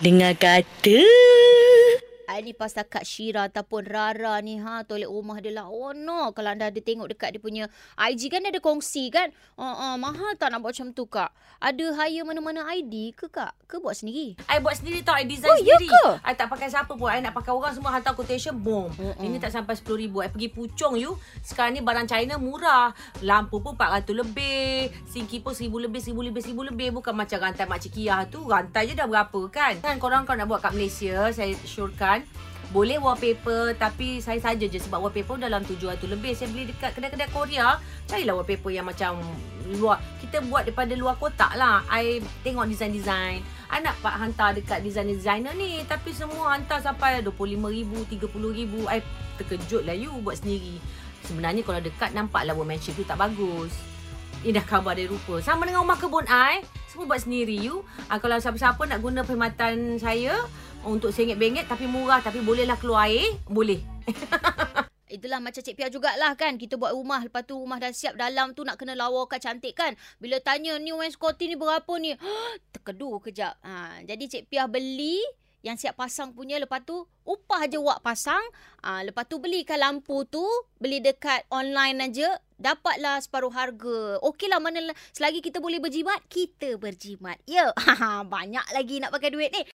Dengar kata. I ni pasal Kak Syira ataupun Rara ni ha toilet rumah dia lah. Oh no, kalau anda ada tengok dekat dia punya IG kan dia ada kongsi kan. Uh, uh, mahal tak nak buat macam tu Kak? Ada hire mana-mana ID ke Kak? Ke buat sendiri? I buat sendiri tau I design Oh, ya sendiri ke? I tak pakai siapa pun I nak pakai orang semua Hantar quotation Boom Mm-mm. Ini tak sampai RM10,000 I pergi pucung you Sekarang ni barang China murah Lampu pun 400 lebih Sinki pun 1000 lebih 1000 lebih 1000 lebih Bukan macam rantai Makcik Kia tu Rantai je dah berapa kan Kan korang kalau nak buat kat Malaysia Saya syorkan boleh wallpaper tapi saya saja je sebab wallpaper dalam 700 lebih. Saya beli dekat kedai-kedai Korea carilah wallpaper yang macam luar. Kita buat daripada luar kotak lah. I tengok design-design. I nak pak hantar dekat designer-designer ni tapi semua hantar sampai RM25,000 RM30,000 I terkejut lah you buat sendiri. Sebenarnya kalau dekat nampaklah workmanship tu tak bagus. Indah khabar dari rupa. Sama dengan rumah kebun I Semua buat sendiri you uh, Kalau siapa-siapa nak guna perkhidmatan saya Untuk sengit-bengit Tapi murah Tapi bolehlah keluar air Boleh Itulah macam Cik Pia jugalah kan. Kita buat rumah. Lepas tu rumah dah siap. Dalam tu nak kena lawakan cantik kan. Bila tanya ni wainscoting ni berapa ni. Terkedu kejap. Ha, jadi Cik Pia beli yang siap pasang punya. Lepas tu upah je wak pasang. Ha, lepas tu belikan lampu tu. Beli dekat online aja. Dapatlah separuh harga. Okeylah mana selagi kita boleh berjimat. Kita berjimat. Ya. Banyak lagi nak pakai duit ni.